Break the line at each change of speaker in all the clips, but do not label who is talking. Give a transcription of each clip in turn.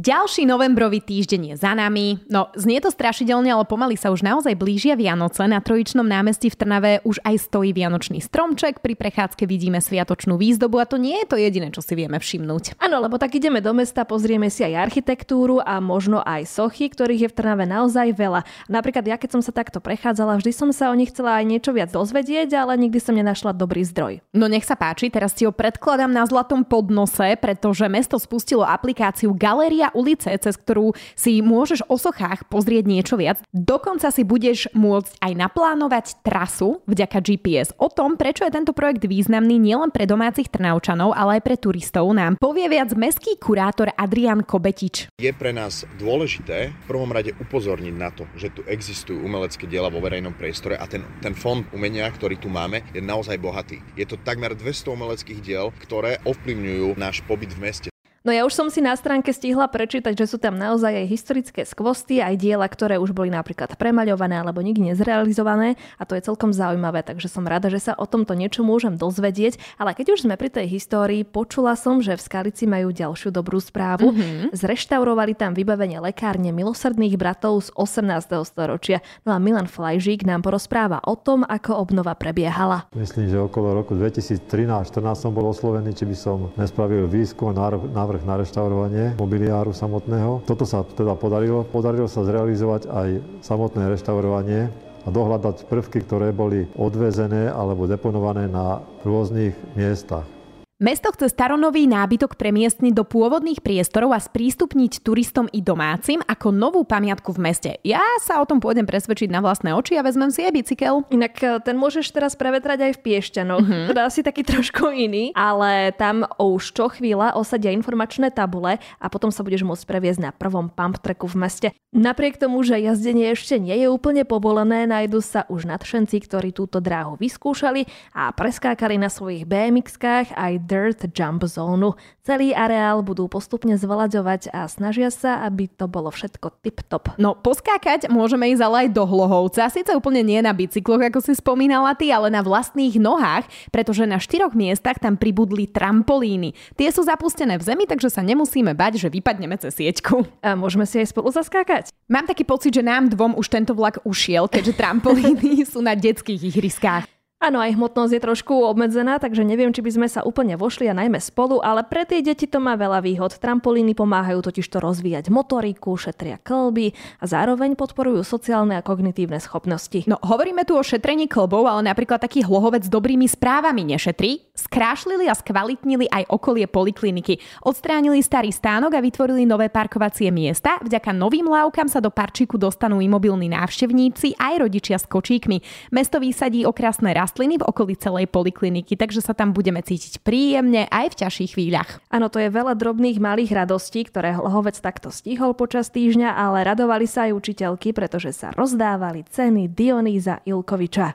Ďalší novembrový týždeň je za nami. No, znie to strašidelne, ale pomaly sa už naozaj blížia Vianoce. Na Trojičnom námestí v Trnave už aj stojí Vianočný stromček. Pri prechádzke vidíme sviatočnú výzdobu a to nie je to jediné, čo si vieme všimnúť.
Áno, lebo tak ideme do mesta, pozrieme si aj architektúru a možno aj sochy, ktorých je v Trnave naozaj veľa. Napríklad ja, keď som sa takto prechádzala, vždy som sa o nich chcela aj niečo viac dozvedieť, ale nikdy som nenašla dobrý zdroj.
No nech sa páči, teraz ti ho predkladám na zlatom podnose, pretože mesto spustilo aplikáciu Galéria Ulice, cez ktorú si môžeš o sochách pozrieť niečo viac. Dokonca si budeš môcť aj naplánovať trasu vďaka GPS. O tom, prečo je tento projekt významný nielen pre domácich Trnaučanov, ale aj pre turistov, nám povie viac mestský kurátor Adrian Kobetič.
Je pre nás dôležité v prvom rade upozorniť na to, že tu existujú umelecké diela vo verejnom priestore a ten, ten fond umenia, ktorý tu máme, je naozaj bohatý. Je to takmer 200 umeleckých diel, ktoré ovplyvňujú náš pobyt v meste.
No ja už som si na stránke stihla prečítať, že sú tam naozaj aj historické skvosty, aj diela, ktoré už boli napríklad premaľované alebo nikdy nezrealizované a to je celkom zaujímavé, takže som rada, že sa o tomto niečo môžem dozvedieť. Ale keď už sme pri tej histórii, počula som, že v Skalici majú ďalšiu dobrú správu. Mm-hmm. Zreštaurovali tam vybavenie lekárne milosrdných bratov z 18. storočia. No a Milan Flajžík nám porozpráva o tom, ako obnova prebiehala.
Myslím, že okolo roku 2013-2014 som bol oslovený, či by som nespravil výskum a návrh na reštaurovanie mobiliáru samotného. Toto sa teda podarilo. Podarilo sa zrealizovať aj samotné reštaurovanie a dohľadať prvky, ktoré boli odvezené alebo deponované na rôznych miestach.
Mesto chce staronový nábytok premiestniť do pôvodných priestorov a sprístupniť turistom i domácim ako novú pamiatku v meste. Ja sa o tom pôjdem presvedčiť na vlastné oči a vezmem si aj bicykel.
Inak e, ten môžeš teraz prevetrať aj v Piešťanoch. Mm-hmm. Teda asi taký trošku iný, ale tam už čo chvíľa osadia informačné tabule a potom sa budeš môcť previesť na prvom pump tracku v meste. Napriek tomu, že jazdenie ešte nie je úplne povolené, nájdu sa už nadšenci, ktorí túto dráhu vyskúšali a preskákali na svojich BMX-kách aj Dirt Jump Zónu. Celý areál budú postupne zvolaďovať a snažia sa, aby to bolo všetko tip-top.
No poskákať môžeme ísť ale aj do Hlohovca, síce úplne nie na bicykloch, ako si spomínala ty, ale na vlastných nohách, pretože na štyroch miestach tam pribudli trampolíny. Tie sú zapustené v zemi, takže sa nemusíme bať, že vypadneme cez sieťku.
A môžeme si aj spolu zaskákať?
Mám taký pocit, že nám dvom už tento vlak ušiel, keďže trampolíny sú na detských ihriskách.
Áno, aj hmotnosť je trošku obmedzená, takže neviem, či by sme sa úplne vošli a najmä spolu, ale pre tie deti to má veľa výhod. Trampolíny pomáhajú totiž to rozvíjať motoriku, šetria klby a zároveň podporujú sociálne a kognitívne schopnosti.
No, hovoríme tu o šetrení klbov, ale napríklad taký hlohovec dobrými správami nešetrí. Skrášlili a skvalitnili aj okolie polikliniky. Odstránili starý stánok a vytvorili nové parkovacie miesta. Vďaka novým lávkam sa do parčíku dostanú imobilní návštevníci aj rodičia s kočíkmi. Mesto vysadí okrasné rast rastliny v okolí celej polikliniky, takže sa tam budeme cítiť príjemne aj v ťažších chvíľach.
Áno, to je veľa drobných malých radostí, ktoré Hlohovec takto stihol počas týždňa, ale radovali sa aj učiteľky, pretože sa rozdávali ceny Dionýza Ilkoviča.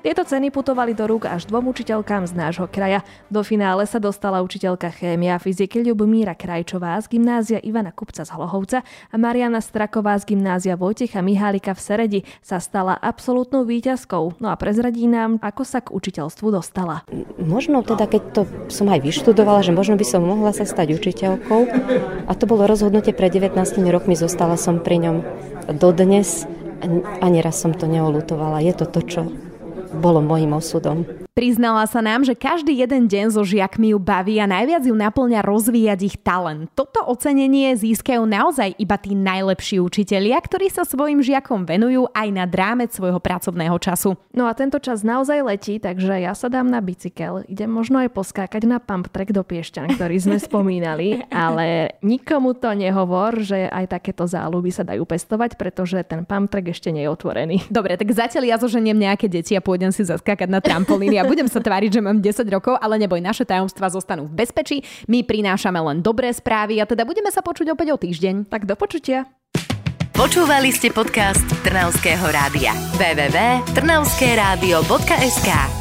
Tieto ceny putovali do rúk až dvom učiteľkám z nášho kraja. Do finále sa dostala učiteľka chémia a fyziky Ľubomíra Krajčová z gymnázia Ivana Kupca z Hlohovca a Mariana Straková z gymnázia Vojtecha Mihálika v Seredi sa stala absolútnou výťazkou. No a prezradí nám, ako sa k učiteľstvu dostala.
Možno teda, keď to som aj vyštudovala, že možno by som mohla sa stať učiteľkou a to bolo rozhodnutie pred 19 rokmi, zostala som pri ňom dodnes a neraz som to neolutovala. Je to to, čo bolo môjim osudom.
Priznala sa nám, že každý jeden deň so žiakmi ju baví a najviac ju naplňa rozvíjať ich talent. Toto ocenenie získajú naozaj iba tí najlepší učitelia, ktorí sa svojim žiakom venujú aj na drámec svojho pracovného času.
No a tento čas naozaj letí, takže ja sa dám na bicykel. Idem možno aj poskákať na pump track do Piešťan, ktorý sme spomínali, ale nikomu to nehovor, že aj takéto záľuby sa dajú pestovať, pretože ten pump track ešte nie je otvorený.
Dobre, tak zatiaľ ja zoženiem nejaké deti a pôjdem si zaskákať na trampolíny ja budem sa tváriť, že mám 10 rokov, ale neboj, naše tajomstvá zostanú v bezpečí. My prinášame len dobré správy a teda budeme sa počuť opäť o týždeň.
Tak do počutia.
Počúvali ste podcast Trnavského rádia. www.trnavskeradio.sk